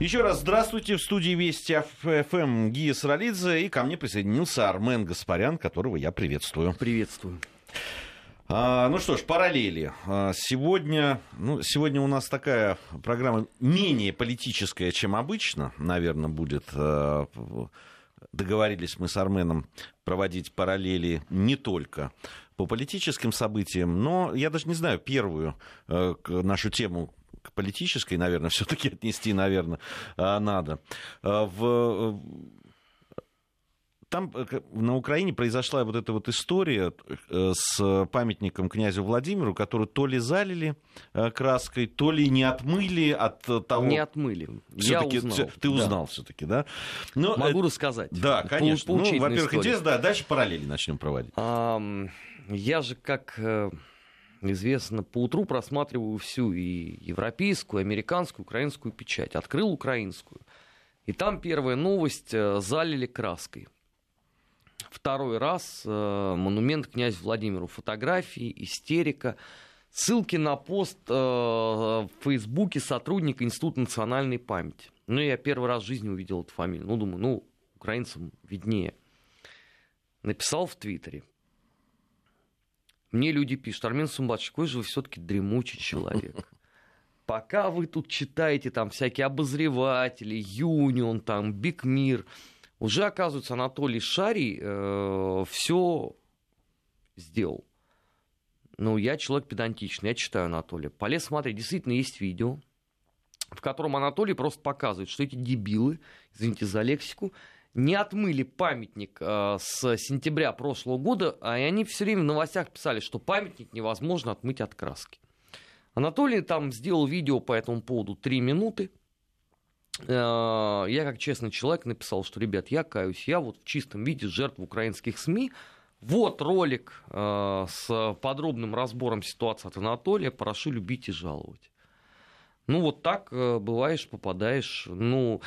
Еще раз здравствуйте. В студии Вести ФМ Гия Саралидзе. И ко мне присоединился Армен Гаспарян, которого я приветствую. Приветствую. А, ну что ж, параллели. А, сегодня, ну, сегодня у нас такая программа менее политическая, чем обычно, наверное, будет. А, договорились мы с Арменом проводить параллели не только по политическим событиям, но я даже не знаю, первую а, нашу тему к политической, наверное, все-таки отнести, наверное, надо. В там э, на Украине произошла вот эта вот история э, с памятником князю Владимиру, который то ли залили э, краской, то ли не отмыли от того... Не отмыли. Я узнал. Ты узнал да. все-таки, да? Но, Могу рассказать. Да, конечно. Ну, во-первых, интересно, да, дальше параллели начнем проводить. А, я же, как известно, по утру просматриваю всю и европейскую, и американскую, украинскую печать. Открыл украинскую. И там первая новость залили краской второй раз э, монумент князю Владимиру. Фотографии, истерика. Ссылки на пост э, в Фейсбуке сотрудника Института национальной памяти. Ну, я первый раз в жизни увидел эту фамилию. Ну, думаю, ну, украинцам виднее. Написал в Твиттере. Мне люди пишут, Армен Сумбатович, какой же вы все-таки дремучий человек. Пока вы тут читаете там всякие обозреватели, Юнион, там, Бикмир, уже, оказывается, Анатолий Шарий э, все сделал. Ну, я человек педантичный, я читаю Анатолия. Полез смотреть, действительно есть видео, в котором Анатолий просто показывает, что эти дебилы, извините за лексику, не отмыли памятник э, с сентября прошлого года, а они все время в новостях писали, что памятник невозможно отмыть от краски. Анатолий там сделал видео по этому поводу 3 минуты. Э, я как честный человек написал, что, ребят, я каюсь, я вот в чистом виде жертва украинских СМИ. Вот ролик э, с подробным разбором ситуации от Анатолия. Прошу любить и жаловать. Ну, вот так э, бываешь, попадаешь. Ну,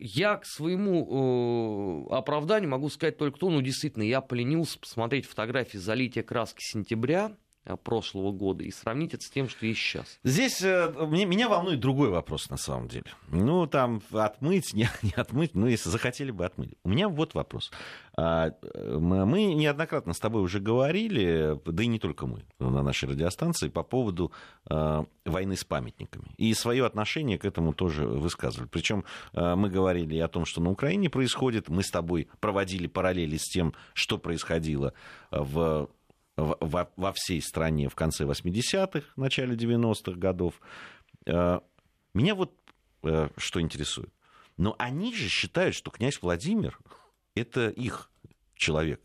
я к своему э, оправданию могу сказать только то, ну, действительно, я поленился посмотреть фотографии залития краски сентября прошлого года и сравнить это с тем, что есть сейчас. Здесь э, мне, меня волнует другой вопрос на самом деле. Ну, там отмыть, не, не отмыть, ну, если захотели бы отмыть. У меня вот вопрос. А, мы неоднократно с тобой уже говорили, да и не только мы, на нашей радиостанции, по поводу а, войны с памятниками. И свое отношение к этому тоже высказывали. Причем мы говорили о том, что на Украине происходит. Мы с тобой проводили параллели с тем, что происходило в во, во всей стране в конце 80-х, начале 90-х годов. Э, меня вот э, что интересует. Но они же считают, что князь Владимир – это их человек.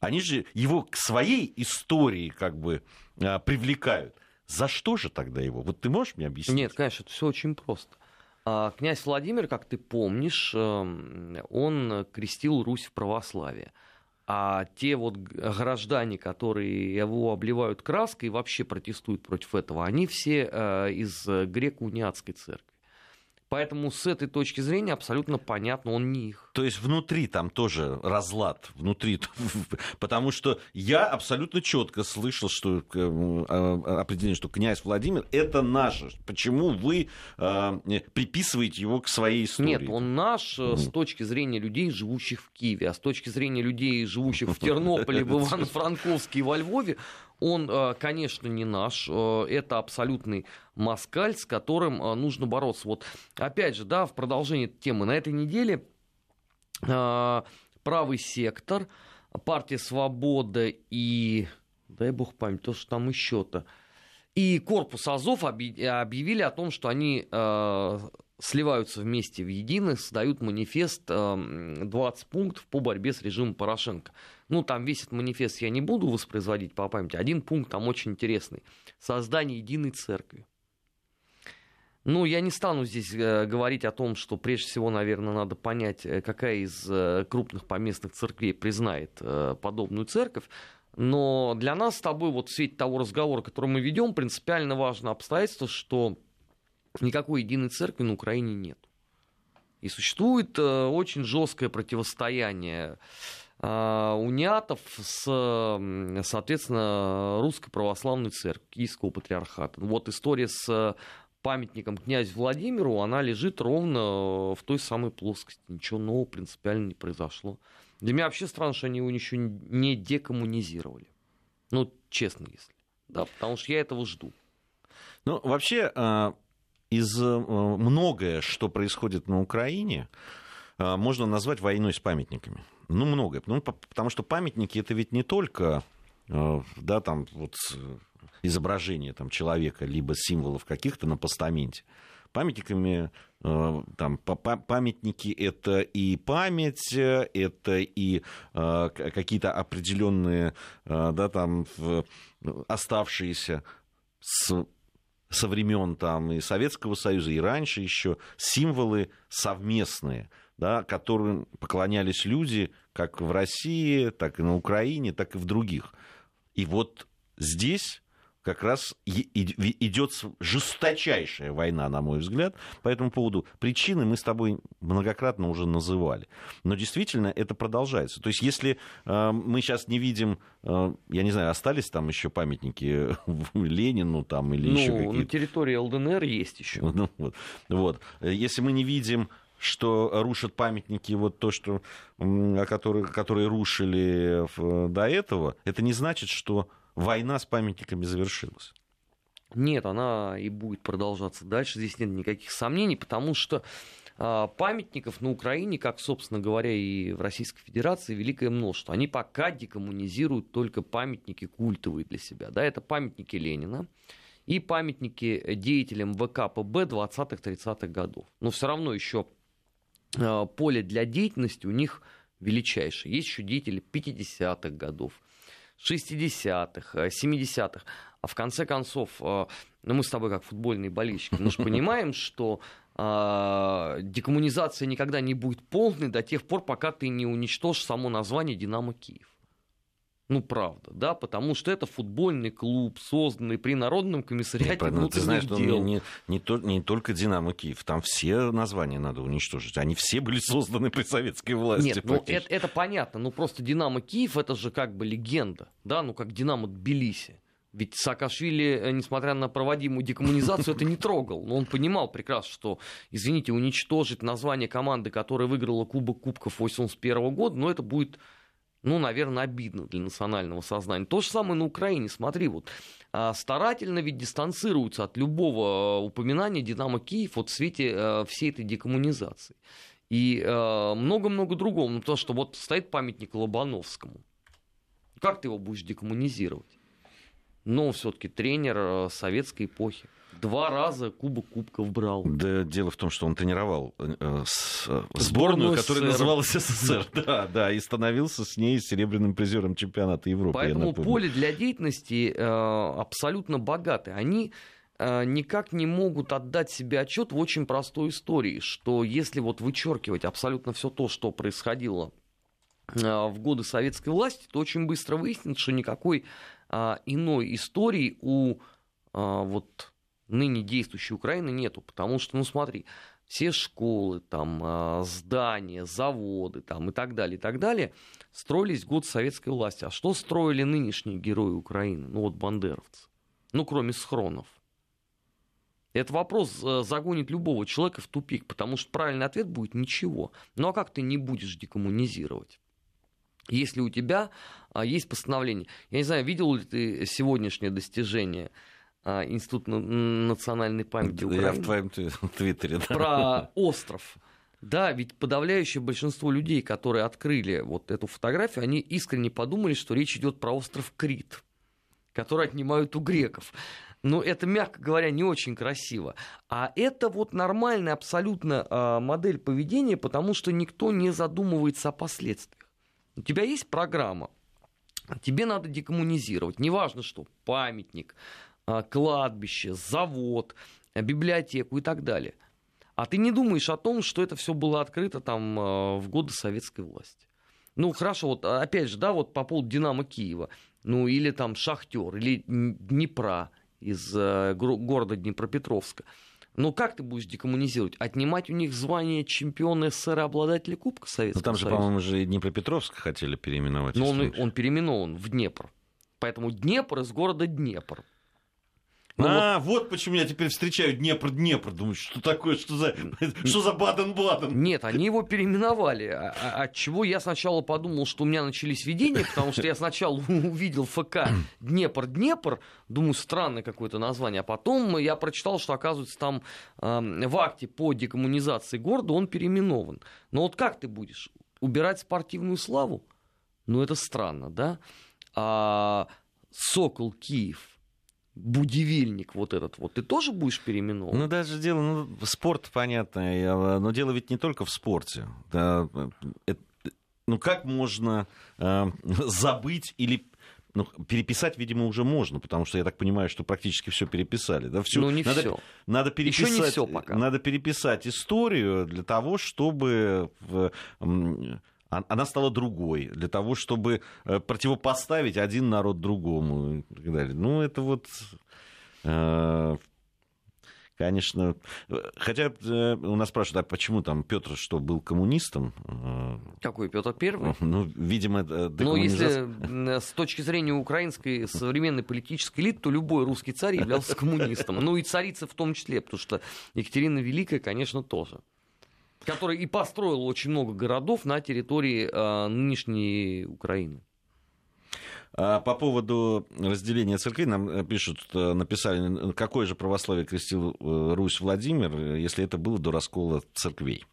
Они же его к своей истории как бы э, привлекают. За что же тогда его? Вот ты можешь мне объяснить? Нет, конечно, это все очень просто. А, князь Владимир, как ты помнишь, эм, он крестил Русь в православие а те вот граждане, которые его обливают краской и вообще протестуют против этого, они все э, из греко-униатской церкви. Поэтому с этой точки зрения абсолютно понятно, он не их. То есть внутри там тоже разлад, внутри, потому что я абсолютно четко слышал, что э, а, определение, что князь Владимир это наш. Почему вы э, приписываете его к своей истории? Нет, он наш с точки зрения людей, живущих в Киеве, а с точки зрения людей, живущих в Тернополе, в Ивано-Франковске и во Львове, он, э, конечно, не наш. Э, это абсолютный москаль, с которым э, нужно бороться. Вот опять же, да, в продолжении темы, на этой неделе правый сектор, партия «Свобода» и, дай бог память, то, что там еще-то, и корпус Азов объявили о том, что они сливаются вместе в единый, создают манифест 20 пунктов по борьбе с режимом Порошенко. Ну, там весь этот манифест я не буду воспроизводить по памяти. Один пункт там очень интересный. Создание единой церкви. Ну, я не стану здесь э, говорить о том, что прежде всего, наверное, надо понять, э, какая из э, крупных поместных церквей признает подобную церковь. Но для нас с тобой, вот в свете того разговора, который мы ведем, принципиально важно обстоятельство, что никакой единой церкви на Украине нет. И существует очень жесткое противостояние униатов с, соответственно, Русской Православной Церковью, Киевского Патриархата. Вот история с памятником князю Владимиру, она лежит ровно в той самой плоскости. Ничего нового принципиально не произошло. Для меня вообще странно, что они его еще не декоммунизировали. Ну, честно, если. Да, потому что я этого жду. Ну, вообще, а, из э, многое, что происходит на Украине, а, можно назвать войной с памятниками. Ну, многое. Ну, потому что памятники это ведь не только э, да, там, вот, изображение там, человека, либо символов каких-то на постаменте. Памятниками, э, там, памятники это и память, это и какие-то определенные, да, там, оставшиеся с со времен там и Советского Союза, и раньше еще символы совместные, да, которым поклонялись люди как в России, так и на Украине, так и в других. И вот здесь как раз идет жесточайшая война, на мой взгляд. По этому поводу причины мы с тобой многократно уже называли. Но действительно это продолжается. То есть если э, мы сейчас не видим, э, я не знаю, остались там еще памятники Ленину там или ну, еще какие-то? на территории ЛДНР есть еще. Ну, вот, вот. Если мы не видим что рушат памятники, вот то, что, которые, которые рушили до этого, это не значит, что война с памятниками завершилась. Нет, она и будет продолжаться дальше, здесь нет никаких сомнений, потому что а, памятников на Украине, как, собственно говоря, и в Российской Федерации, великое множество. Они пока декоммунизируют только памятники культовые для себя. Да, это памятники Ленина и памятники деятелям ВКПБ 20-30-х годов. Но все равно еще поле для деятельности у них величайшее. Есть еще деятели 50-х годов, 60-х, 70-х. Э, а в конце концов, э, ну, мы с тобой как футбольные болельщики, мы же понимаем, что э, декоммунизация никогда не будет полной до тех пор, пока ты не уничтожишь само название «Динамо Киев». Ну, правда, да, потому что это футбольный клуб, созданный при Народном комиссариате ну, Ты знаешь, дел. Не, не, то, не только «Динамо Киев», там все названия надо уничтожить. Они все были созданы при советской власти. Нет, ну это, это понятно, ну просто «Динамо Киев» это же как бы легенда, да, ну как «Динамо Тбилиси». Ведь Саакашвили, э, несмотря на проводимую декоммунизацию, это не трогал. Но он понимал прекрасно, что, извините, уничтожить название команды, которая выиграла Кубок Кубков 1981 года, но это будет ну, наверное, обидно для национального сознания. То же самое на Украине. Смотри, вот а, старательно ведь дистанцируются от любого а, упоминания Динамо Киев вот в свете а, всей этой декоммунизации. И много-много другого. Ну, потому что вот стоит памятник Лобановскому. Как ты его будешь декоммунизировать? Но все-таки тренер советской эпохи. Два раза Кубок Кубков брал. Да, дело в том, что он тренировал э, с, э, сборную, сборную которая называлась СССР. Да, да, и становился с ней серебряным призером чемпионата Европы. Поэтому поле для деятельности э, абсолютно богатое. Они э, никак не могут отдать себе отчет в очень простой истории, что если вот вычеркивать абсолютно все то, что происходило э, в годы советской власти, то очень быстро выяснится, что никакой э, иной истории у вот ныне действующей Украины нету, потому что, ну смотри, все школы, там, а, здания, заводы там, и так далее, и так далее, строились год советской власти. А что строили нынешние герои Украины? Ну вот бандеровцы. Ну, кроме схронов. Этот вопрос э, загонит любого человека в тупик, потому что правильный ответ будет ничего. Ну а как ты не будешь декоммунизировать? Если у тебя а, есть постановление. Я не знаю, видел ли ты сегодняшнее достижение – Институт национальной памяти Украины. Я в твоем твиттере. Да. Про остров. Да, ведь подавляющее большинство людей, которые открыли вот эту фотографию, они искренне подумали, что речь идет про остров Крит, который отнимают у греков. Но это, мягко говоря, не очень красиво. А это вот нормальная абсолютно а, модель поведения, потому что никто не задумывается о последствиях. У тебя есть программа, тебе надо декоммунизировать, неважно что, памятник, а, кладбище, завод, библиотеку и так далее. А ты не думаешь о том, что это все было открыто там а, в годы советской власти. Ну, хорошо, вот а, опять же, да, вот по поводу Динамо Киева, ну, или там Шахтер, или Днепра из города Днепропетровска. Ну, как ты будешь декоммунизировать? Отнимать у них звание чемпиона СССР обладателя Кубка Советского Ну, там же, по-моему, же и Днепропетровск хотели переименовать. Но он, он переименован в Днепр. Поэтому Днепр из города Днепр. Ну, а, вот... вот почему я теперь встречаю Днепр-Днепр. Думаю, что такое, что за, что за Баден-Баден? Нет, они его переименовали. А, а, от чего я сначала подумал, что у меня начались видения, потому что я сначала увидел ФК Днепр-Днепр, думаю, странное какое-то название, а потом я прочитал, что, оказывается, там э, в акте по декоммунизации города он переименован. Но вот как ты будешь? Убирать спортивную славу? Ну, это странно, да? А Сокол Киев – будивильник вот этот вот, ты тоже будешь переименован? Ну, даже дело, ну, спорт, понятно, но дело ведь не только в спорте. Да, это, ну, как можно э, забыть или ну, переписать, видимо, уже можно, потому что я так понимаю, что практически все переписали. Да, всю, ну, не надо, все. Надо переписать, Еще не все пока. Надо переписать историю для того, чтобы она стала другой, для того, чтобы э, противопоставить один народ другому и так далее. Ну, это вот э, конечно. Хотя э, у нас спрашивают, а почему там Петр что, был коммунистом? Какой Петр Первый? Ну, видимо, Ну, если с точки зрения украинской современной политической элиты, то любой русский царь являлся коммунистом. Ну и царица в том числе, потому что Екатерина Великая, конечно, тоже который и построил очень много городов на территории э, нынешней Украины. А по поводу разделения церквей нам э, пишут, э, написали, какое же православие крестил э, Русь Владимир, если это было до раскола церквей.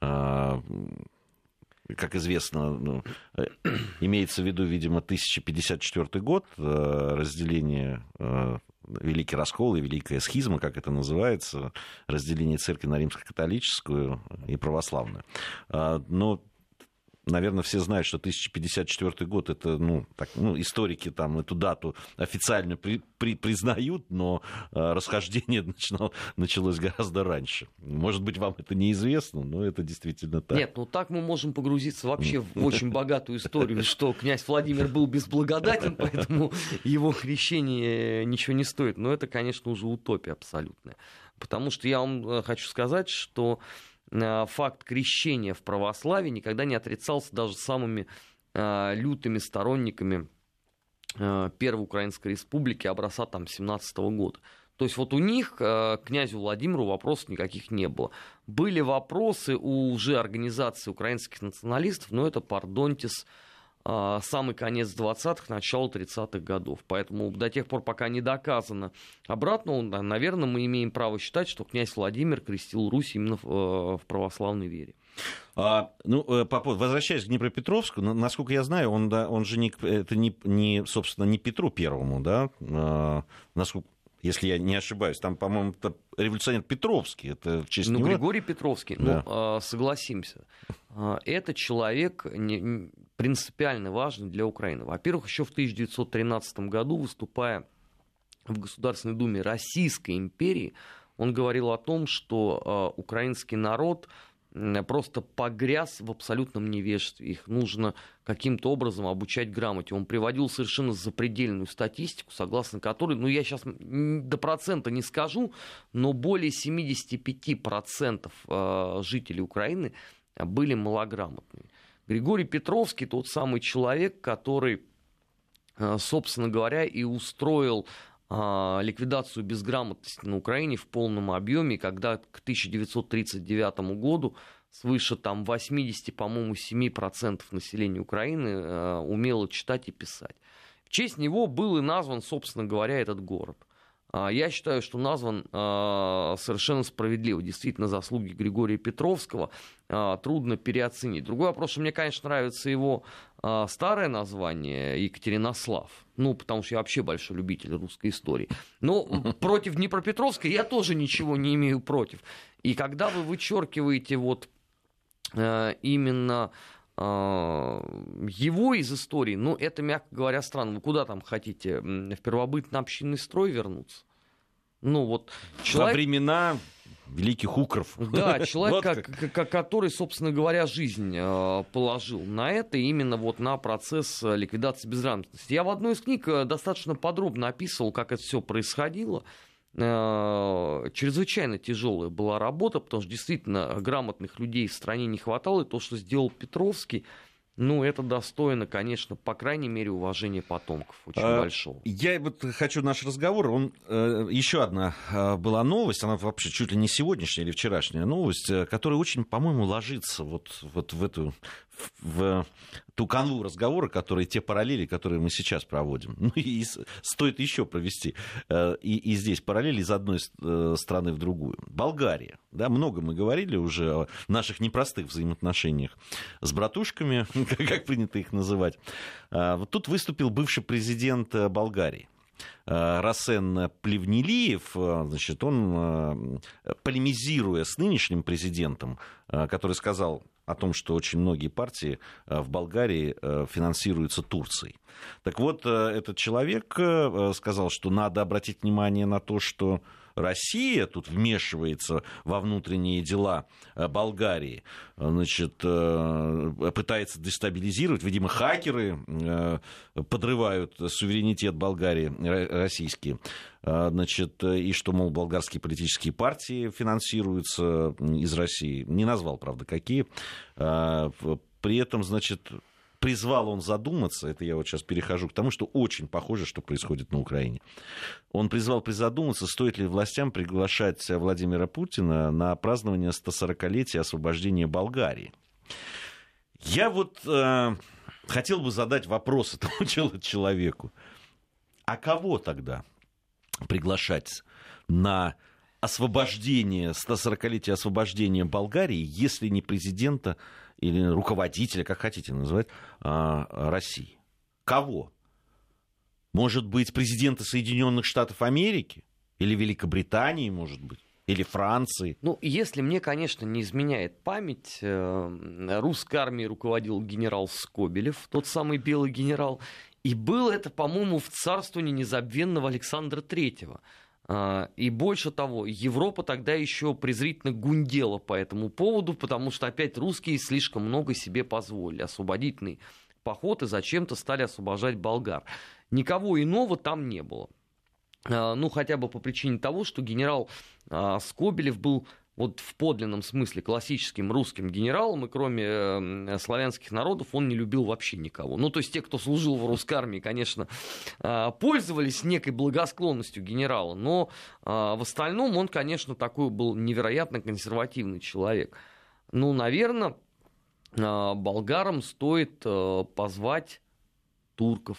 А, как известно, ну, имеется в виду, видимо, 1054 год, разделение Великий Раскол и Великая Схизма, как это называется, разделение церкви на римско-католическую и православную. А, но наверное, все знают, что 1054 год это, ну, так, ну, историки там эту дату официально при, при, признают, но э, расхождение начало, началось гораздо раньше. Может быть, вам это неизвестно, но это действительно так. Нет, ну так мы можем погрузиться вообще в очень богатую историю, что князь Владимир был безблагодатен, поэтому его крещение ничего не стоит. Но это, конечно, уже утопия абсолютная. Потому что я вам э, хочу сказать, что факт крещения в православии никогда не отрицался даже самыми э, лютыми сторонниками э, Первой Украинской Республики образца там 17 года. То есть вот у них князю Владимиру вопросов никаких не было. Были вопросы у уже организации украинских националистов, но это Пардонтис, самый конец 20-х, начало 30-х годов. Поэтому до тех пор, пока не доказано обратно, наверное, мы имеем право считать, что князь Владимир крестил Русь именно в, э, в православной вере. А, ну, э, по возвращаясь к Днепропетровску, насколько я знаю, он, да, он же не, это не, не, собственно, не Петру Первому, да, а, насколько, если я не ошибаюсь. Там, по-моему, это революционер Петровский. Это в честь ну, него? Григорий Петровский. Ну, да. Ну, согласимся. А, это человек принципиально важный для Украины. Во-первых, еще в 1913 году, выступая в Государственной Думе Российской империи, он говорил о том, что украинский народ просто погряз в абсолютном невежестве. Их нужно каким-то образом обучать грамоте. Он приводил совершенно запредельную статистику, согласно которой, ну я сейчас до процента не скажу, но более 75% э, жителей Украины были малограмотными. Григорий Петровский тот самый человек, который, э, собственно говоря, и устроил а, ликвидацию безграмотности на Украине в полном объеме, когда к 1939 году свыше там 80, по-моему, 7% населения Украины э, умело читать и писать. В честь него был и назван, собственно говоря, этот город. А, я считаю, что назван а, совершенно справедливо. Действительно, заслуги Григория Петровского а, трудно переоценить. Другой вопрос, что мне, конечно, нравится его старое название Екатеринослав. Ну, потому что я вообще большой любитель русской истории. Но против Днепропетровска я тоже ничего не имею против. И когда вы вычеркиваете вот именно его из истории, ну, это, мягко говоря, странно. Вы куда там хотите? В первобытно-общинный строй вернуться? Ну, вот человек... Во времена великих укров. Да, человек, вот как. который, собственно говоря, жизнь э, положил на это, именно вот на процесс э, ликвидации безграмотности. Я в одной из книг э, достаточно подробно описывал, как это все происходило. Чрезвычайно тяжелая была работа, потому что действительно грамотных людей в стране не хватало, и то, что сделал Петровский, ну, это достойно, конечно, по крайней мере, уважения потомков очень а, большого. Я вот хочу наш разговор. Он, э, еще одна э, была новость, она вообще чуть ли не сегодняшняя или вчерашняя новость, э, которая очень, по-моему, ложится вот, вот в эту в ту канву разговора, которые, те параллели, которые мы сейчас проводим. Ну и стоит еще провести э, и, и здесь параллели из одной э, страны в другую. Болгария. Да, много мы говорили уже о наших непростых взаимоотношениях с братушками, как принято их называть. А, вот тут выступил бывший президент э, Болгарии. Расен Плевнелиев, значит, он, полемизируя с нынешним президентом, который сказал, о том, что очень многие партии э, в Болгарии э, финансируются Турцией. Так вот, э, этот человек сказал, что надо обратить внимание на то, что Россия тут вмешивается во внутренние дела э, Болгарии, значит, э, пытается дестабилизировать, видимо, хакеры э, подрывают суверенитет Болгарии, российские, значит, и что, мол, болгарские политические партии финансируются из России. Не назвал, правда, какие. При этом, значит, призвал он задуматься, это я вот сейчас перехожу к тому, что очень похоже, что происходит на Украине. Он призвал призадуматься, стоит ли властям приглашать Владимира Путина на празднование 140-летия освобождения Болгарии. Я вот э, хотел бы задать вопрос этому человеку. А кого тогда приглашать на освобождение, 140-летие освобождения Болгарии, если не президента или руководителя, как хотите называть, а, России. Кого? Может быть, президента Соединенных Штатов Америки? Или Великобритании, может быть? Или Франции? Ну, если мне, конечно, не изменяет память, э, русской армией руководил генерал Скобелев, тот самый белый генерал, и было это, по-моему, в царствовании незабвенного Александра Третьего. А, и больше того, Европа тогда еще презрительно гундела по этому поводу, потому что опять русские слишком много себе позволили. Освободительный поход и зачем-то стали освобождать болгар. Никого иного там не было. А, ну, хотя бы по причине того, что генерал а, Скобелев был вот в подлинном смысле классическим русским генералом, и кроме э, славянских народов он не любил вообще никого. Ну, то есть те, кто служил в русской армии, конечно, э, пользовались некой благосклонностью генерала, но э, в остальном он, конечно, такой был невероятно консервативный человек. Ну, наверное, э, болгарам стоит э, позвать турков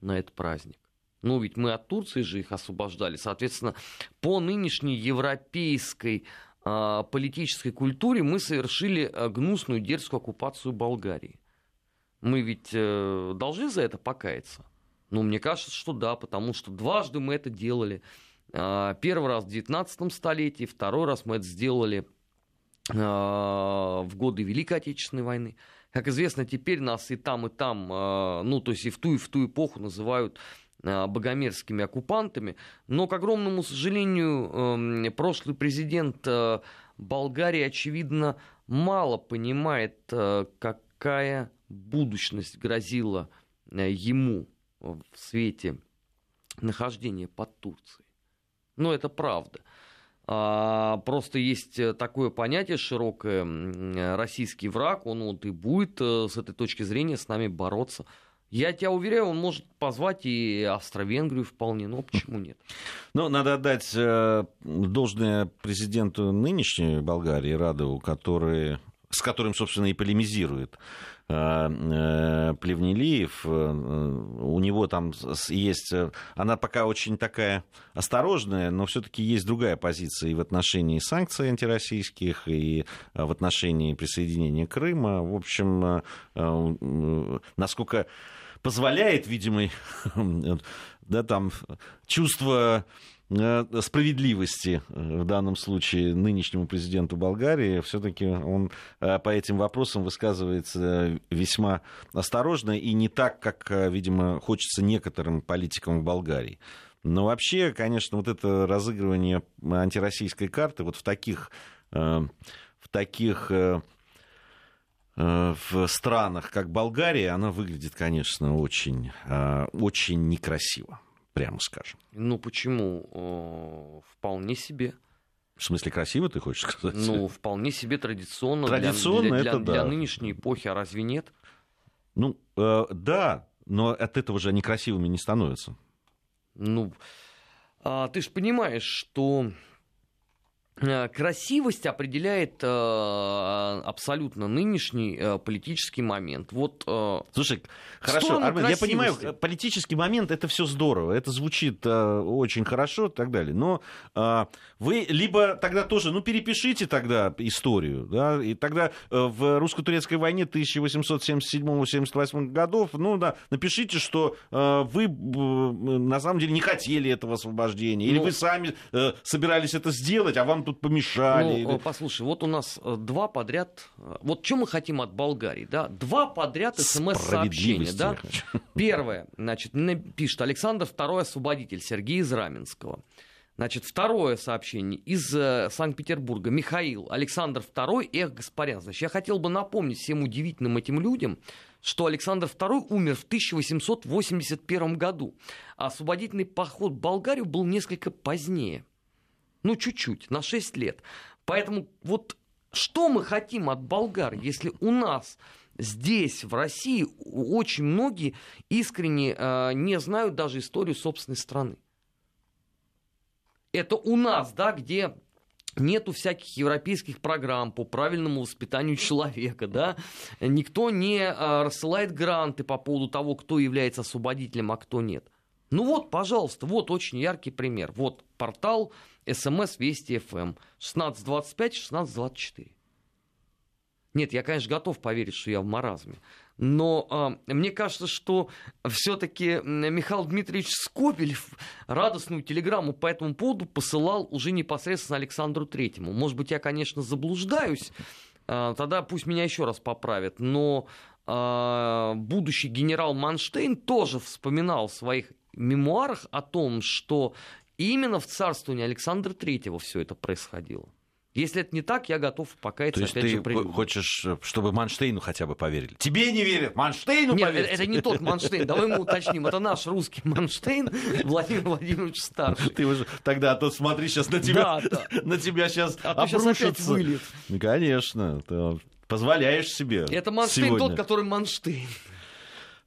на этот праздник. Ну, ведь мы от Турции же их освобождали. Соответственно, по нынешней европейской а, политической культуре мы совершили э, гнусную дерзкую оккупацию Болгарии. Мы ведь э, должны за это покаяться? Ну, мне кажется, что да, потому что дважды мы это делали. А, первый раз в 19 столетии, второй раз мы это сделали а, в годы Великой Отечественной войны. Как известно, теперь нас и там, и там, ну, то есть и в ту, и в ту эпоху называют богомерзкими оккупантами. Но, к огромному сожалению, эм, прошлый президент э, Болгарии, очевидно, мало понимает, э, какая будущность грозила ему в свете нахождения под Турцией. Но это правда. А, просто есть такое понятие широкое, российский враг, он вот и будет с этой точки зрения с нами бороться я тебя уверяю, он может позвать и Австро-Венгрию вполне, но почему нет? Ну, надо отдать э, должное президенту нынешней Болгарии, Радову, который, с которым, собственно, и полемизирует э, э, Плевнелиев. У него там есть... Она пока очень такая осторожная, но все-таки есть другая позиция и в отношении санкций антироссийских, и в отношении присоединения Крыма. В общем, насколько позволяет, видимо, да, там, чувство э, справедливости э, в данном случае нынешнему президенту Болгарии, все-таки он э, по этим вопросам высказывается весьма осторожно и не так, как, видимо, хочется некоторым политикам в Болгарии. Но вообще, конечно, вот это разыгрывание антироссийской карты вот в таких, в таких в странах, как Болгария, она выглядит, конечно, очень, э, очень некрасиво, прямо скажем. Ну почему? Э, вполне себе. В смысле, красиво, ты хочешь сказать? Ну, вполне себе традиционно. Традиционно для, это для, да. Для нынешней эпохи, а разве нет? Ну, э, да, но от этого же они красивыми не становятся. Ну, а, ты же понимаешь, что Э, красивость определяет э, абсолютно нынешний э, политический момент. Вот, э, Слушай, хорошо, Армен, я понимаю, политический момент это все здорово, это звучит э, очень хорошо и так далее. Но э, вы либо тогда тоже, ну перепишите тогда историю, да, и тогда э, в русско-турецкой войне 1877-78 годов, ну да, напишите, что э, вы на самом деле не хотели этого освобождения, или ну, вы сами э, собирались это сделать, а вам тут помешали. Ну, послушай, вот у нас два подряд... Вот что мы хотим от Болгарии, да? Два подряд смс-сообщения, да? Первое, значит, пишет Александр II освободитель Сергей из Раменского. Значит, второе сообщение из э, Санкт-Петербурга. Михаил, Александр II, эх, Гаспарян. Значит, я хотел бы напомнить всем удивительным этим людям, что Александр II умер в 1881 году, а освободительный поход в Болгарию был несколько позднее. Ну, чуть-чуть, на 6 лет. Поэтому вот что мы хотим от болгар, если у нас здесь, в России, очень многие искренне э, не знают даже историю собственной страны. Это у нас, да, где нету всяких европейских программ по правильному воспитанию человека, да, никто не э, рассылает гранты по поводу того, кто является освободителем, а кто нет. Ну вот, пожалуйста, вот очень яркий пример. Вот портал СМС Вести ФМ 1625 1624. Нет, я, конечно, готов поверить, что я в маразме. Но э, мне кажется, что все-таки Михаил Дмитриевич Скобелев радостную телеграмму по этому поводу посылал уже непосредственно Александру Третьему. Может быть, я, конечно, заблуждаюсь, э, тогда пусть меня еще раз поправят. Но э, будущий генерал Манштейн тоже вспоминал в своих мемуарах о том, что именно в царствовании Александра Третьего все это происходило. Если это не так, я готов покаяться. То есть опять ты же прилюдно. хочешь, чтобы Манштейну хотя бы поверили? Тебе не верят, Манштейну Нет, поверят? это не тот Манштейн, давай мы уточним. Это наш русский Манштейн, Владимир Владимирович Старший. Ты уже тогда, а то смотри, сейчас на тебя, да, да. на тебя сейчас а обрушится. Сейчас опять вылет. Конечно, ты позволяешь себе Это Манштейн сегодня. тот, который Манштейн.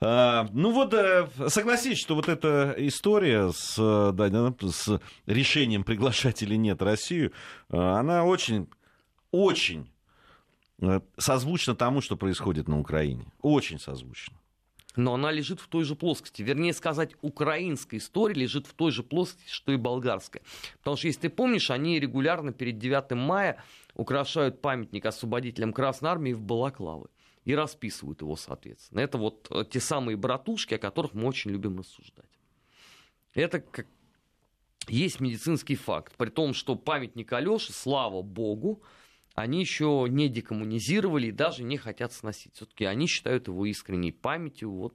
А, ну вот, э, согласись, что вот эта история с, да, с решением приглашать или нет Россию, э, она очень, очень э, созвучна тому, что происходит на Украине. Очень созвучна. Но она лежит в той же плоскости. Вернее сказать, украинская история лежит в той же плоскости, что и болгарская. Потому что, если ты помнишь, они регулярно перед 9 мая украшают памятник освободителям Красной Армии в Балаклавы и расписывают его, соответственно. Это вот э, те самые братушки, о которых мы очень любим рассуждать. Это как есть медицинский факт, при том, что памятник Алёши, слава богу, они еще не декоммунизировали и даже не хотят сносить. Все-таки они считают его искренней памятью вот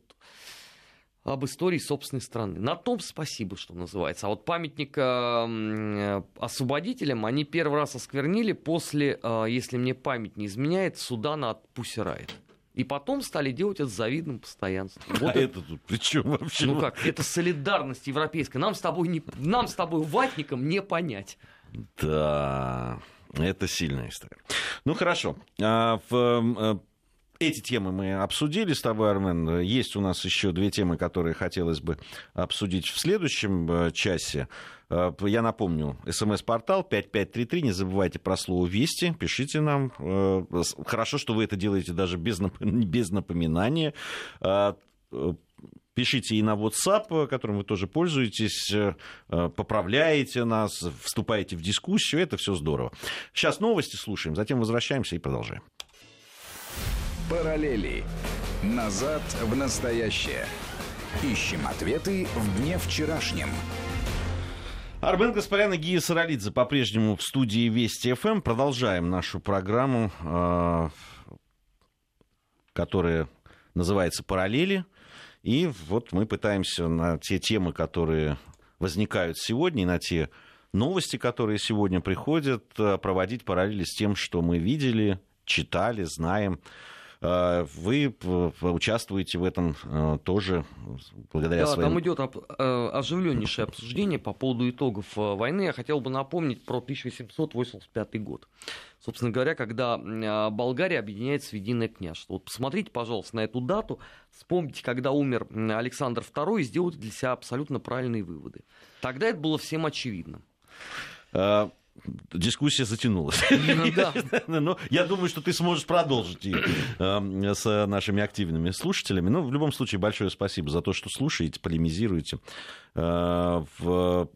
об истории собственной страны. На том спасибо, что называется. А вот памятник э, освободителям они первый раз осквернили после, э, если мне память не изменяет, суда над Пусирайт. И потом стали делать это с завидным постоянством. Вот а это, это тут при чем вообще? Ну как, это солидарность европейская. Нам с тобой, не, нам с тобой ватником не понять. Да, это сильная история. Ну хорошо. А, в, эти темы мы обсудили с тобой, Армен. Есть у нас еще две темы, которые хотелось бы обсудить в следующем э, часе. Э, я напомню, смс-портал 5533, не забывайте про слово «Вести», пишите нам. Э, хорошо, что вы это делаете даже без, без напоминания. Пишите и на WhatsApp, которым вы тоже пользуетесь, поправляете нас, вступаете в дискуссию, это все здорово. Сейчас новости слушаем, затем возвращаемся и продолжаем. Параллели. Назад в настоящее. Ищем ответы в дне вчерашнем. Армен Гаспарян и Гия Саралидзе по-прежнему в студии Вести ФМ. Продолжаем нашу программу, э, которая называется «Параллели». И вот мы пытаемся на те темы, которые возникают сегодня, и на те новости, которые сегодня приходят, э, проводить параллели с тем, что мы видели, читали, знаем Вы участвуете в этом тоже благодаря да, своим... там идет оживленнейшее обсуждение по поводу итогов войны. Я хотел бы напомнить про 1885 год. Собственно говоря, когда Болгария объединяется в единое княжество. Вот посмотрите, пожалуйста, на эту дату, вспомните, когда умер Александр II, и сделайте для себя абсолютно правильные выводы. Тогда это было всем очевидно. Дискуссия затянулась. Ну, да. Но я думаю, что ты сможешь продолжить ее э, с нашими активными слушателями. Но ну, в любом случае, большое спасибо за то, что слушаете, полемизируете. Э. Э,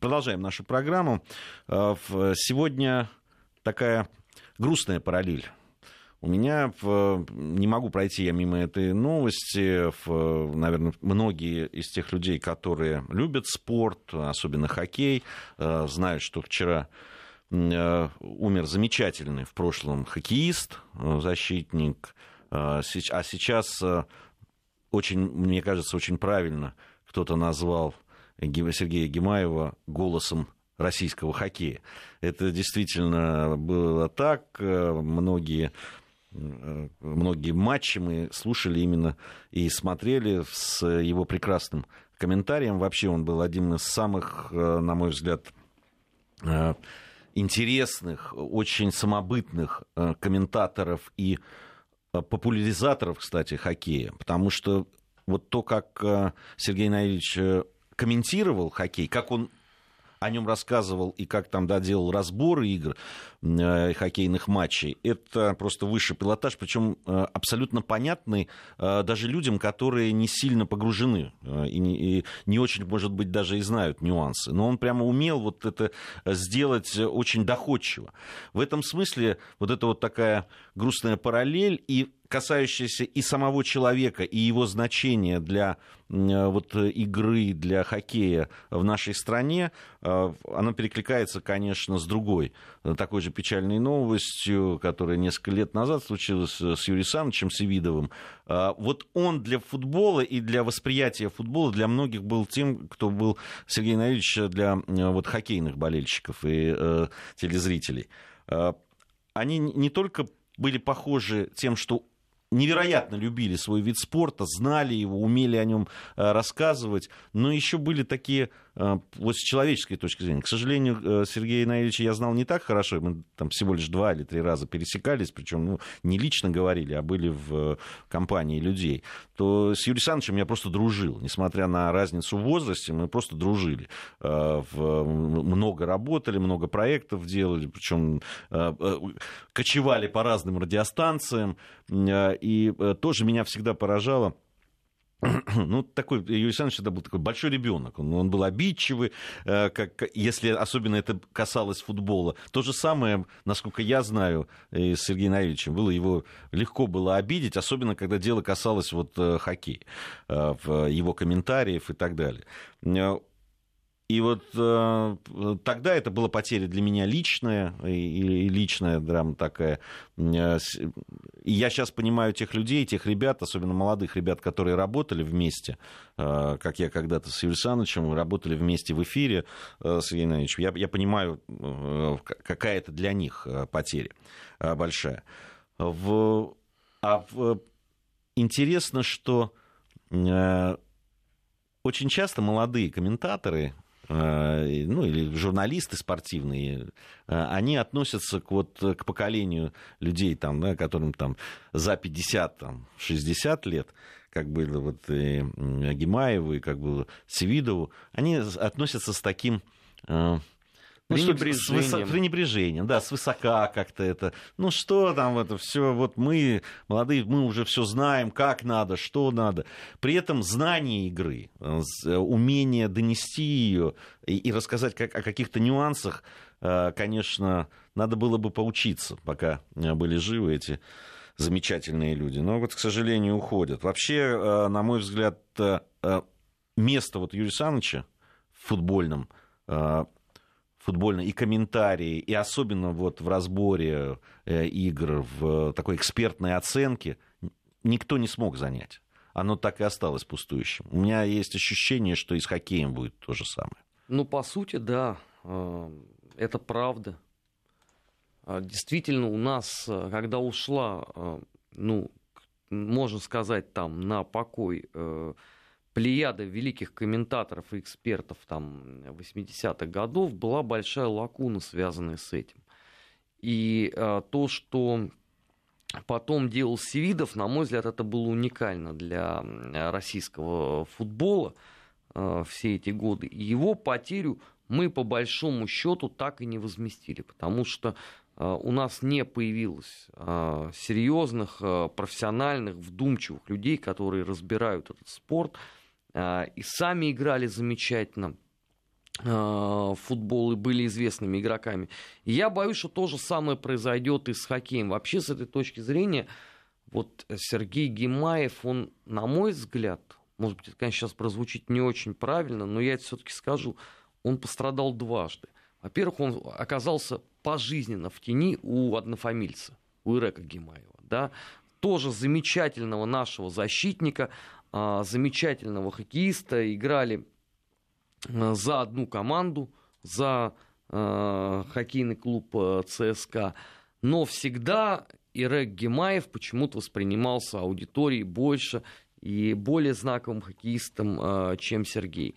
продолжаем нашу программу. Сегодня такая грустная параллель у меня не могу пройти я мимо этой новости. Наверное, многие из тех людей, которые любят спорт, особенно хоккей, э, знают, что вчера э, умер замечательный в прошлом хоккеист, э, защитник, а сейчас очень, мне кажется, очень правильно кто-то назвал Сергея Гемаева голосом российского хоккея. Это действительно было так. Многие многие матчи мы слушали именно и смотрели с его прекрасным комментарием. Вообще он был один из самых, э, на мой взгляд, э, интересных, очень самобытных комментаторов и популяризаторов, кстати, хоккея. Потому что вот то, как Сергей Наилович комментировал хоккей, как он о нем рассказывал и как там да, делал разборы игр э, хоккейных матчей, это просто высший пилотаж, причем э, абсолютно понятный э, даже людям, которые не сильно погружены э, и, не, и не очень, может быть, даже и знают нюансы. Но он прямо умел вот это сделать очень доходчиво. В этом смысле вот это вот такая грустная параллель и касающаяся и самого человека, и его значения для вот, игры, для хоккея в нашей стране, э, она перекликается, конечно, с другой, э, такой же печальной новостью, которая несколько лет назад случилась с Юрием Санычем Севидовым. Э, вот он для футбола и для восприятия футбола для многих был тем, кто был Сергей Наилович для вот, хоккейных болельщиков и э, телезрителей. Они не только были похожи тем, что невероятно любили свой вид спорта, знали его, умели о нем э, рассказывать, но еще были такие вот с человеческой точки зрения. К сожалению, э, Сергея Наилевича я знал не так хорошо, мы там всего лишь два или три раза пересекались, причем ну, не лично говорили, а были в э, компании людей, то с Юрием Александровичем я просто дружил. Несмотря на разницу в возрасте, мы просто дружили. Много работали, много проектов делали, причем кочевали по разным радиостанциям, и тоже меня всегда поражало, ну, такой, Юрий Александрович всегда был такой большой ребенок. Он, он был обидчивый, э, как, если особенно это касалось футбола. То же самое, насколько я знаю, и с Сергеем Наилевичем, было его легко было обидеть, особенно когда дело касалось вот э, хоккея, э, в его комментариев и так далее. И вот э, тогда это была потеря для меня личная, и, и личная драма такая. Э, и я сейчас понимаю тех людей, тех ребят, особенно молодых ребят, которые работали вместе, э, как я когда-то с Юрием Санычем, работали вместе в эфире э, с Евгением Ильичем. Я, я понимаю, э, какая это для них э, потеря э, большая. В, а в, интересно, что э, очень часто молодые комментаторы, Э, ну, или журналисты спортивные, э, они относятся к, вот, к поколению людей, там, да, которым там, за 50, там, 60 лет, как было вот и Гимаеву, и как было Севидову, они относятся с таким э, ну, пренебрежением. С пренебрежением, да, свысока как-то это. Ну что там это все, вот мы, молодые, мы уже все знаем, как надо, что надо. При этом знание игры, э, умение донести ее и, и рассказать как, о каких-то нюансах, э, конечно, надо было бы поучиться, пока э, были живы эти замечательные люди. Но вот, к сожалению, уходят. Вообще, на мой взгляд, место вот Юрия Саныча в футбольном футбольной и комментарии, и особенно вот в разборе э, игр, в такой экспертной оценке, никто не смог занять. Оно так и осталось пустующим. У меня есть ощущение, что и с хоккеем будет то же самое. Ну, по сути, да, э, это правда. А, действительно, у нас, э, когда ушла ну, можно сказать, там на покой э, плеяда великих комментаторов и экспертов там 80-х годов была большая лакуна, связанная с этим. И э, то, что потом делал Севидов, на мой взгляд, это было уникально для российского футбола э, все эти годы. Его потерю мы по большому счету так и не возместили, потому что э, у нас не появилось э, серьезных, э, профессиональных, вдумчивых людей, которые разбирают этот спорт и сами играли замечательно в футбол и были известными игроками. Я боюсь, что то же самое произойдет и с хоккеем. Вообще, с этой точки зрения, вот Сергей Гимаев, он, на мой взгляд, может быть, это, конечно, сейчас прозвучит не очень правильно, но я это все-таки скажу, он пострадал дважды. Во-первых, он оказался пожизненно в тени у однофамильца, у Ирека Гимаева. Да? Тоже замечательного нашего защитника, а, замечательного хоккеиста. Играли а, за одну команду, за а, хоккейный клуб ЦСКА. Но всегда Ирек Гимаев почему-то воспринимался аудиторией больше и более знаковым хоккеистом, чем Сергей.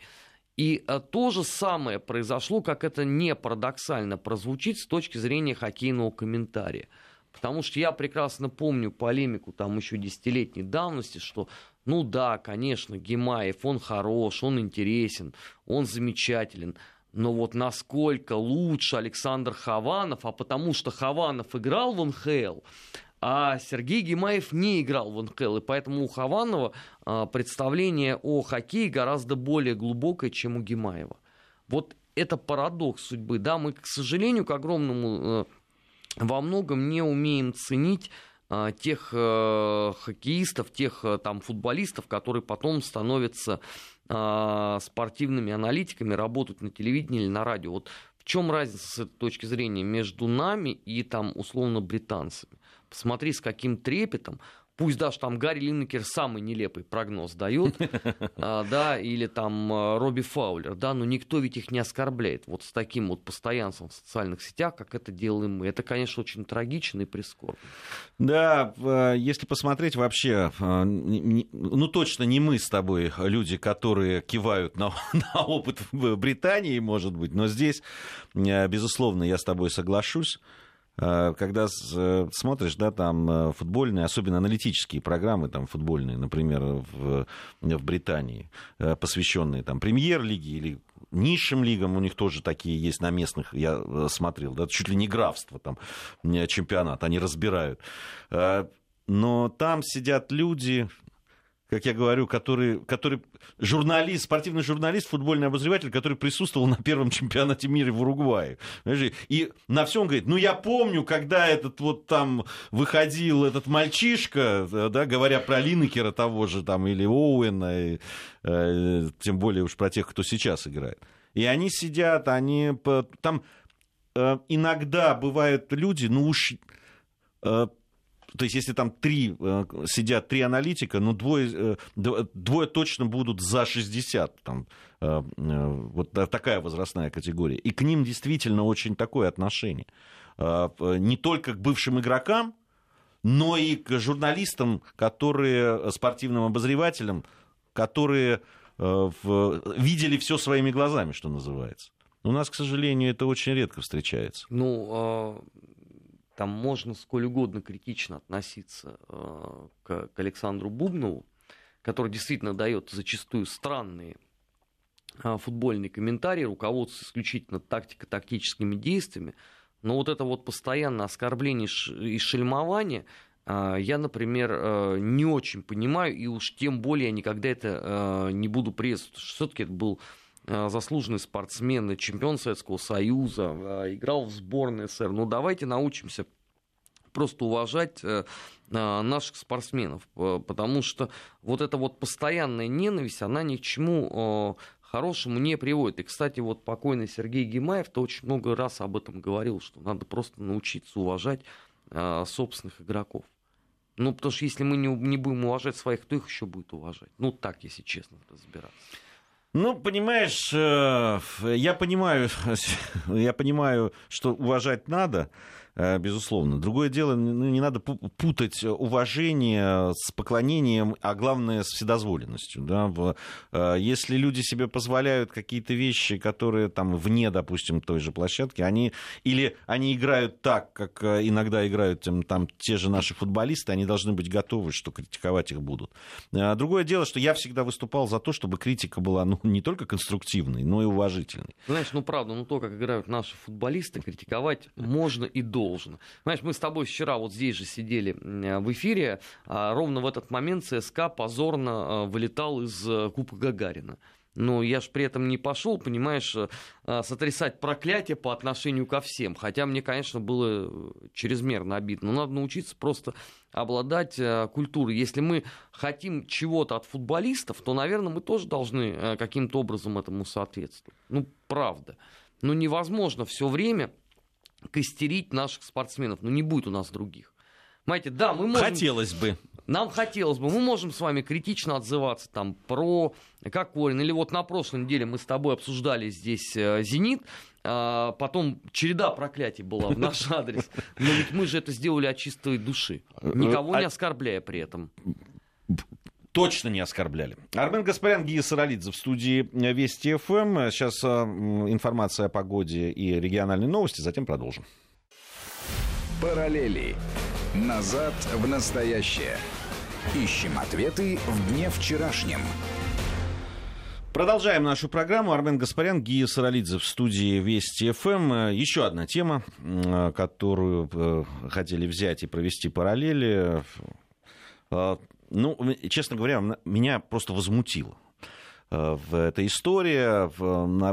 И то же самое произошло, как это не парадоксально прозвучит с точки зрения хоккейного комментария. Потому что я прекрасно помню полемику там еще десятилетней давности, что ну да, конечно, Гемаев, он хорош, он интересен, он замечателен. Но вот насколько лучше Александр Хованов, а потому что Хованов играл в НХЛ, а Сергей Гимаев не играл в НХЛ, и поэтому у Хованова а, представление о хоккее гораздо более глубокое, чем у Гимаева. Вот это парадокс судьбы. Да, мы, к сожалению, к огромному, э, во многом не умеем ценить тех э, хоккеистов, тех э, там футболистов, которые потом становятся спортивными аналитиками, работают на телевидении или на радио. Вот в чем разница с этой точки зрения между нами и там условно британцами? посмотри, с каким трепетом пусть даже там Гарри Линнекер самый нелепый прогноз дает, а, да, или там а, Робби Фаулер, да, но никто ведь их не оскорбляет вот с таким вот постоянством в социальных сетях, как это делаем мы. Это, конечно, очень трагично и прискорбно. Да, если посмотреть вообще, ну точно не мы с тобой люди, которые кивают на, на опыт в Британии, может быть, но здесь, безусловно, я с тобой соглашусь. Э, когда э, смотришь, да, там э, футбольные, особенно аналитические программы, там футбольные, например, в, в Британии, посвященные там премьер-лиге или низшим лигам, у них тоже такие есть на местных, я смотрел, да, чуть ли не графство там, чемпионат, они разбирают. Но там сидят люди, как я говорю, который, который журналист, спортивный журналист, футбольный обозреватель, который присутствовал на первом чемпионате мира в Уругвае. И на всем говорит, ну я помню, когда этот вот там выходил этот мальчишка, да, говоря про Линнекера того же там или Оуэна, и, э, тем более уж про тех, кто сейчас играет. И они сидят, они там э, иногда бывают люди, ну уж э, то есть, если там три э, сидят, три аналитика, ну, двое, э, двое точно будут за 60. Там, э, вот такая возрастная категория. И к ним действительно очень такое отношение. Не только к бывшим игрокам, но и к журналистам, которые, спортивным обозревателям, которые видели все своими глазами, что называется. У нас, к сожалению, это очень редко встречается. Ну, а, там можно сколь угодно критично относиться э, к, к Александру Бубнову, который действительно дает зачастую странные э, футбольные комментарии, руководствуется исключительно тактико-тактическими действиями, но вот это вот постоянное оскорбление и шельмование э, я, например, не очень понимаю, и уж тем более я никогда это не буду приветствовать, все-таки это был заслуженный спортсмен, чемпион Советского Союза, э, играл в сборной СССР. Ну, давайте научимся просто уважать э, наших спортсменов, потому что вот эта вот постоянная ненависть, она ни к чему хорошему не приводит. И, кстати, вот покойный Сергей Гимаев-то очень много раз об этом говорил, что надо просто научиться уважать собственных игроков. Ну, потому что если мы не, не будем уважать своих, кто их еще будет уважать? Ну, так, если честно разбираться. Ну, понимаешь, э, я понимаю, я понимаю, что уважать надо. Безусловно. Другое дело, ну, не надо путать уважение с поклонением, а главное, с вседозволенностью. Да? Если люди себе позволяют какие-то вещи, которые там вне, допустим, той же площадки, они, или они играют так, как иногда играют там, там те же наши футболисты, они должны быть готовы, что критиковать их будут. Другое дело, что я всегда выступал за то, чтобы критика была ну, не только конструктивной, но и уважительной. Знаешь, ну правда, ну то, как играют наши футболисты, критиковать можно и должно. Знаешь, мы с тобой вчера вот здесь же сидели в эфире, а ровно в этот момент ЦСКА позорно а, вылетал из э, Кубка Гагарина. Но я же при этом не пошел, понимаешь, э, а, сотрясать проклятие по отношению ко всем. Хотя мне, конечно, было э, чрезмерно обидно. Но надо научиться просто обладать э, культурой. Если мы хотим чего-то от футболистов, то, наверное, мы тоже должны каким-то образом этому соответствовать. Ну, правда. Ну, невозможно все время костерить наших спортсменов. Ну, не будет у нас других. Понимаете, да, мы можем... Хотелось бы. Нам хотелось бы, мы можем с вами критично отзываться там про Кокорин, или вот на прошлой неделе мы с тобой обсуждали здесь э, «Зенит», а потом череда проклятий была в наш адрес, но ведь мы же это сделали от чистой души, никого не а оскорбляя при этом точно не оскорбляли. Армен Гаспарян, Гия Саралидзе в студии Вести ФМ. Сейчас э, информация о погоде и региональные новости, затем продолжим. Параллели. Назад в настоящее. Ищем ответы в дне вчерашнем. Продолжаем нашу программу. Армен Гаспарян, Гия Саралидзе в студии Вести ФМ. Еще одна тема, которую э, хотели взять и провести параллели. Ну, честно говоря, меня просто возмутило Э, в этой истории.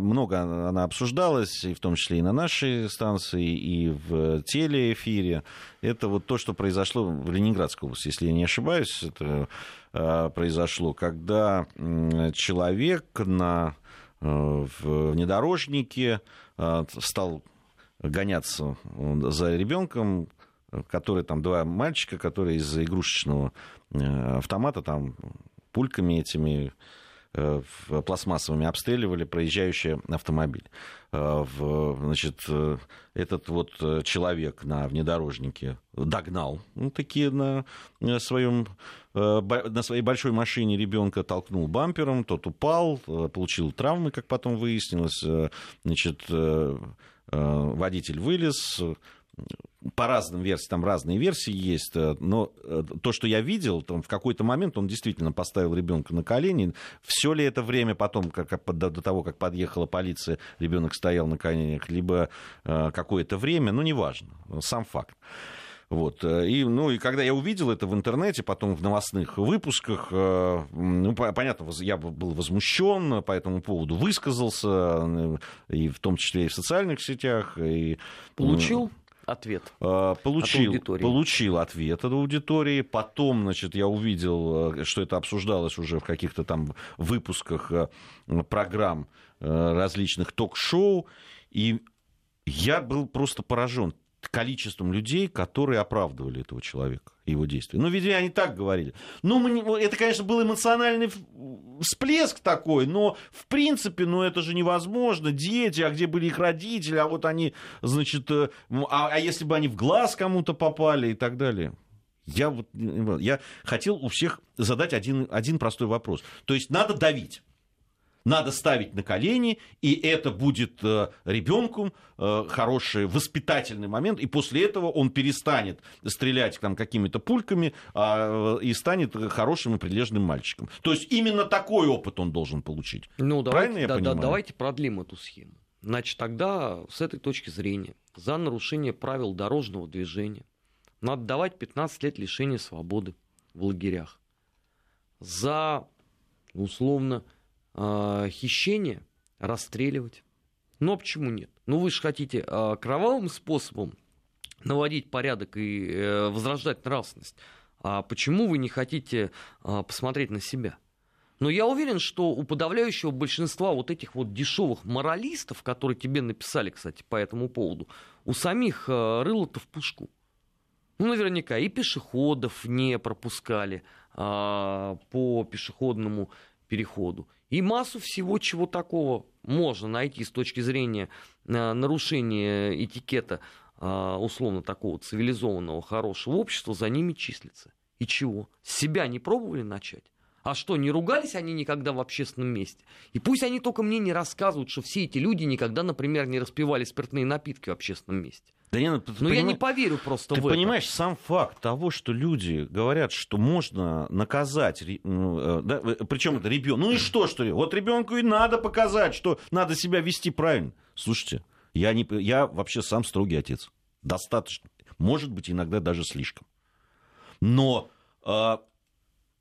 Много она обсуждалась, и в том числе и на нашей станции, и в телеэфире. Это вот то, что произошло в Ленинградской области, если я не ошибаюсь. Это э, произошло, когда человек на э, внедорожнике стал гоняться за ребенком, который там два мальчика, которые из игрушечного автомата там пульками этими Э, пластмассовыми обстреливали проезжающий автомобиль. Э, значит, э, этот вот человек на внедорожнике догнал ну, такие на своем на своей большой машине ребенка толкнул бампером, тот упал, получил травмы, как потом выяснилось. Значит, водитель вылез, по разным версиям, там разные версии есть, э, но э, то, что я видел, там в какой-то момент он действительно поставил ребенка на колени. Все ли это время потом, как, до, до того, как подъехала полиция, ребенок стоял на коленях, либо э, какое-то время, ну, неважно, сам факт. Вот. И, ну, и когда я увидел это в интернете, потом в новостных выпусках, ну, понятно, я был возмущен, по этому поводу высказался, и в том числе и в социальных сетях. И, Получил? Ответ а, получил, от аудитории. Получил ответ от аудитории. Потом, значит, я увидел, э, что это обсуждалось уже в каких-то там выпусках э, программ э, различных ток-шоу. И я был просто поражен количеством людей, которые оправдывали этого человека, его действия. Ну, видимо, они так говорили. Ну, мы это, конечно, был эмоциональный всплеск такой, но, в принципе, ну, это же невозможно. Дети, а где были их родители, а вот они, значит, э, а, а если бы они в глаз кому-то попали и так далее. Я, вот, я хотел у всех задать один, один простой вопрос. То есть надо давить надо ставить на колени, и это будет э, ребенку э, хороший воспитательный момент, и после этого он перестанет стрелять там какими-то пульками а, и станет хорошим и прилежным мальчиком. То есть именно такой опыт он должен получить. Ну, давайте, Правильно я да, понимаю? Да, давайте продлим эту схему. Значит, тогда с этой точки зрения за нарушение правил дорожного движения надо давать 15 лет лишения свободы в лагерях. За, условно, э, хищение расстреливать. Ну, а почему нет? Ну вы же хотите э, кровавым способом наводить порядок и э, возрождать нравственность. А почему вы не хотите э, посмотреть на себя? Но я уверен, что у подавляющего большинства вот этих вот дешевых моралистов, которые тебе написали, кстати, по этому поводу, у самих э, рыло-то в пушку. Ну, наверняка и пешеходов не пропускали а, по пешеходному переходу. И массу всего, чего такого можно найти с точки зрения э, нарушения этикета а, условно такого цивилизованного, хорошего общества за ними числится. И чего? Себя не пробовали начать? А что, не ругались они никогда в общественном месте? И пусть они только мне не рассказывают, что все эти люди никогда, например, не распивали спиртные напитки в общественном месте. Да не, ну, ты Но я понима- не поверю просто Ты в это. понимаешь, сам факт того, что люди говорят, что можно наказать, ну, э, да, причем это ребенок. Ну и что, что ли? Вот ребенку и надо показать, что надо себя вести правильно. Слушайте, я, не, я вообще сам строгий отец. Достаточно. Может быть, иногда даже слишком. Но э,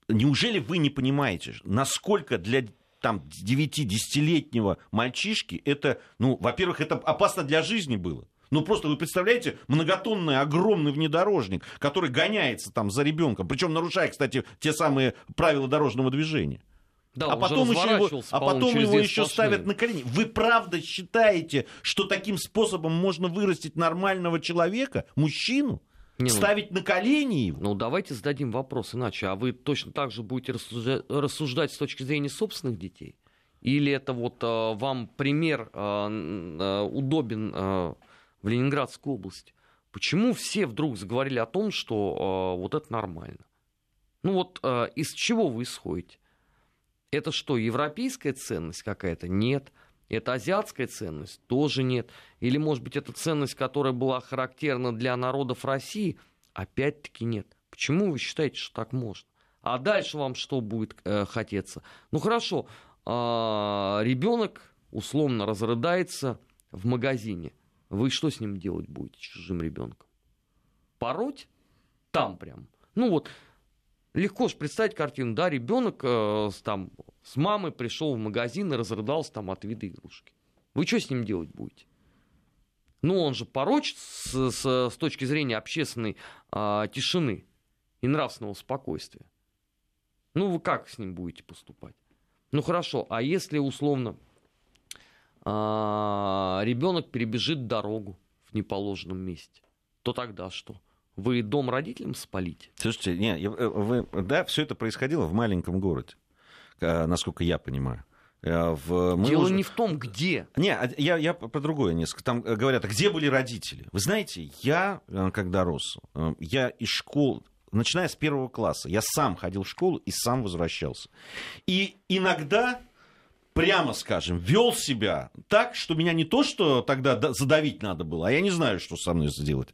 неужели вы не понимаете, насколько для там 9-10-летнего мальчишки это, ну, во-первых, это опасно для жизни было. Ну, просто вы представляете, многотонный огромный внедорожник, который гоняется там за ребенком, причем нарушая, кстати, те самые правила дорожного движения. Да, а потом, еще его, а потом его еще сплошные. ставят на колени. Вы правда считаете, что таким способом можно вырастить нормального человека, мужчину? Не, ну, ставить на колени его? Ну, давайте зададим вопрос иначе. А вы точно так же будете рассуждать, рассуждать с точки зрения собственных детей? Или это вот э, вам пример э, э, удобен э, в Ленинградской области? Почему все вдруг заговорили о том, что э, вот это нормально? Ну вот э, из чего вы исходите? Это что, европейская ценность какая-то? Нет. Это азиатская ценность? Тоже нет. Или, может быть, это ценность, которая была характерна для народов России? Опять-таки нет. Почему вы считаете, что так можно? А дальше вам что будет э, хотеться? Ну хорошо, ребенок условно разрыдается в магазине. Вы что с ним делать будете, чужим ребенком? Пороть? Там прям. Ну вот, легко же представить картину, да, ребенок э, там, с мамой пришел в магазин и разрыдался там от вида игрушки. Вы что с ним делать будете? Ну, он же порочит с, с- с точки зрения общественной а, тишины и нравственного спокойствия. Ну, вы как с ним будете поступать? Ну, хорошо, а если условно ребенок перебежит дорогу в неположенном месте, то тогда что? Вы дом родителям спалите? Слушайте, не, э, вы, да, все это происходило в маленьком городе, насколько я понимаю. Э, В, мы Дело уже- не в том, где. Не, а я, я про другое несколько. Там э, говорят, а где были родители? Вы знаете, я, э, когда рос, э, я из школы, начиная с первого класса, я сам ходил в школу и сам возвращался. И иногда, прямо скажем, вел себя так, что меня не то, что тогда да- задавить надо было, а я не знаю, что со мной сделать.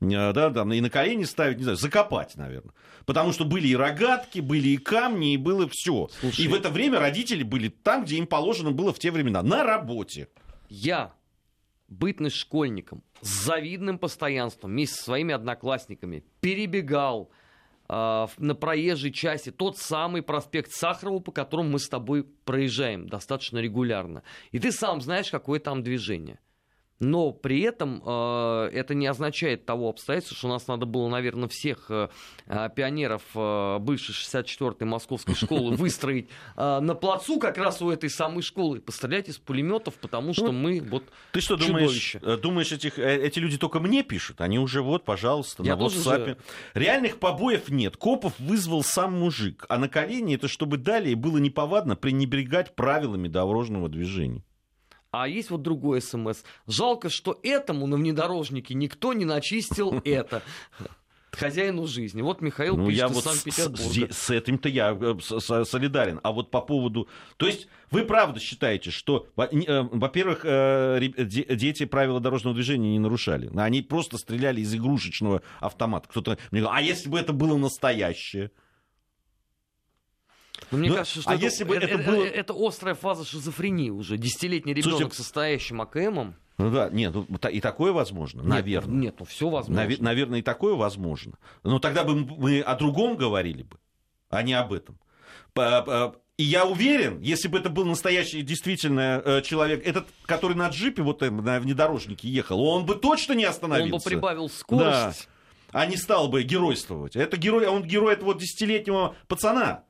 Э, Да, да, и на колени ставить, не знаю, закопать, наверное. Потому что были и рогатки, были и камни, и было все. И в это время родители были там, где им положено было в те времена, на работе. Я, бытность школьником, с завидным постоянством, вместе со своими одноклассниками, перебегал в- на проезжей части тот самый проспект Сахарова, по которому мы с тобой проезжаем достаточно регулярно. И ты сам знаешь, какое там движение. Но при этом э, это не означает того обстоятельства, что у нас надо было, наверное, всех э, э, пионеров э, бывшей 64-й московской школы выстроить э, на плацу как раз у этой самой школы и пострелять из пулеметов, потому что мы вот Ты что думаешь, Чудовище. э, думаешь этих, э, эти люди только мне пишут? Они уже вот, пожалуйста, Я на WhatsApp. же- Реальных побоев нет. Копов вызвал сам мужик. А на колени это чтобы далее было неповадно пренебрегать правилами дорожного движения. А есть вот другой смс. Жалко, что этому на внедорожнике никто не начистил это. Хозяину жизни. Вот Михаил Ну, пишет я вот с, Санкт-Петербурга. с- с этим-то я э, с- с- солидарен. А вот по поводу... То есть вы правда считаете, что, э, во-первых, э, дети правила дорожного движения не нарушали. Они просто стреляли из игрушечного автомата. Кто-то мне говорил, а если бы это было настоящее? Но мне Ну, кажется, что а это, если бы это это- было- это острая фаза шизофрении уже. Десятилетний ребенок Слушайте, со стоящим АКМом. Ну да, нет, ну, и такое возможно, Нет, наверное. Нет, ну все возможно. Наве- наверное, и такое возможно. Но тогда бы мы о другом говорили бы, а не об этом. И я уверен, если бы это был настоящий действительно э, человек, этот, который на джипе вот э, на внедорожнике ехал, он бы точно не Он остановился. бы прибавил скорость. а не стал бы геройствовать. Это герой, он герой этого десятилетнего пацана.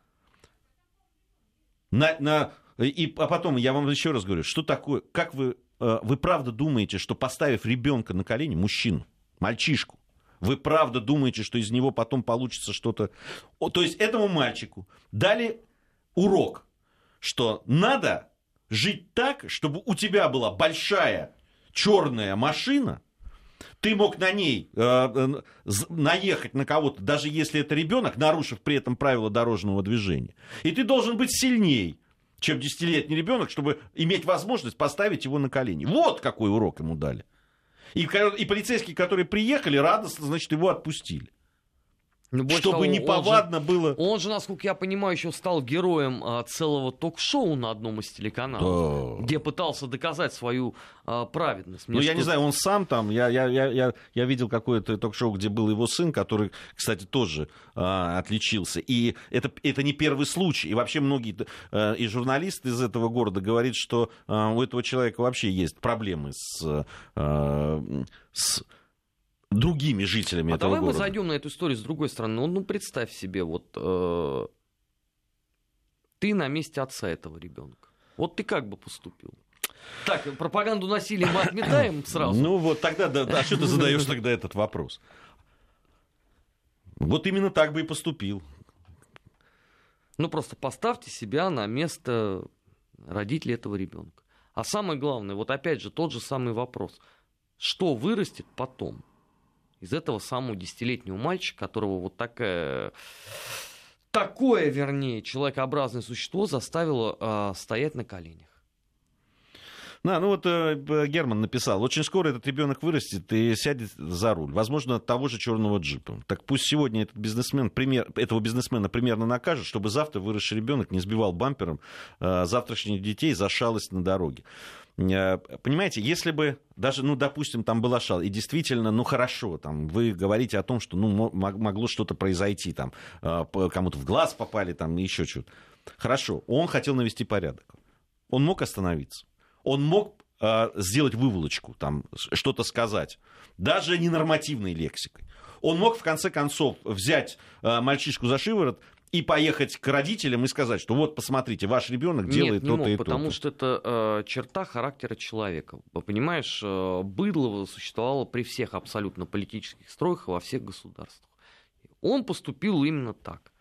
На, на, и, а потом, я вам еще раз говорю, что такое, как вы, э, вы правда думаете, что поставив ребенка на колени, мужчину, мальчишку, вы правда думаете, что из него потом получится что-то... То есть этому мальчику дали урок, что надо жить так, чтобы у тебя была большая черная машина, ты мог на ней э, э, наехать на кого-то, даже если это ребенок, нарушив при этом правила дорожного движения. И ты должен быть сильней, чем десятилетний ребенок, чтобы иметь возможность поставить его на колени. Вот какой урок ему дали. И, и полицейские, которые приехали, радостно, значит, его отпустили. Ну, Чтобы того, неповадно он же, было. Он же, насколько я понимаю, еще стал героем а, целого ток-шоу на одном из телеканалов, да. где пытался доказать свою а, праведность. Мне ну, я не знаю, он сам там. Я, я, я, я, я видел какое-то ток-шоу, где был его сын, который, кстати, тоже а, отличился. И это, это не первый случай. И вообще многие а, и журналисты из этого города говорят, что а, у этого человека вообще есть проблемы с. А, с другими жителями а этого давай города. мы зайдем на эту историю с другой стороны. Ну, ну представь себе, вот э, ты на месте отца этого ребенка. Вот ты как бы поступил? Так, пропаганду насилия мы отметаем сразу. Ну вот тогда, да, а что ты задаешь тогда этот вопрос? Вот именно так бы и поступил. Ну просто поставьте себя на место родителей этого ребенка. А самое главное, вот опять же тот же самый вопрос. Что вырастет потом? Из этого самого десятилетнего мальчика, которого вот такая такое, вернее, человекообразное существо заставило э, стоять на коленях. Да, ну вот э, Герман написал, очень скоро этот ребенок вырастет и сядет за руль, возможно, того же черного джипа. Так пусть сегодня этот бизнесмен, пример, этого бизнесмена примерно накажет, чтобы завтра выросший ребенок не сбивал бампером э, завтрашних детей за шалость на дороге. Э, понимаете, если бы даже, ну, допустим, там была шал, и действительно, ну, хорошо, там, вы говорите о том, что, ну, могло что-то произойти, там, э, кому-то в глаз попали, там, еще что-то. Хорошо, он хотел навести порядок. Он мог остановиться. Он мог э, сделать выволочку, там, что-то сказать. Даже ненормативной лексикой. Он мог, в конце концов, взять э, мальчишку за шиворот, и поехать к родителям и сказать, что вот, посмотрите, ваш ребенок делает то-то и то-то. потому что это э, черта характера человека. Понимаешь, э, быдло существовало при всех абсолютно политических строях во всех государствах. Он поступил именно так.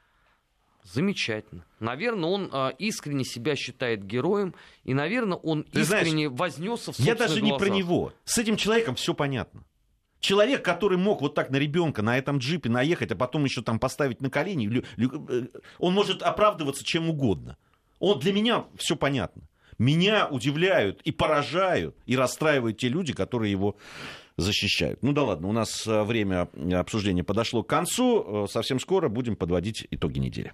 Замечательно. Наверное, он э, искренне себя считает героем, и, наверное, он Ты искренне знаешь, вознесся в Я даже глазах. не про него. С этим человеком все понятно. Человек, который мог вот так на ребенка на этом джипе наехать, а потом еще там поставить на колени, э, он может оправдываться чем угодно. Он, для меня все понятно. Меня удивляют и поражают, и расстраивают те люди, которые его защищают. Ну да ладно, у нас э, время обсуждения подошло к концу. Э, совсем скоро будем подводить итоги недели.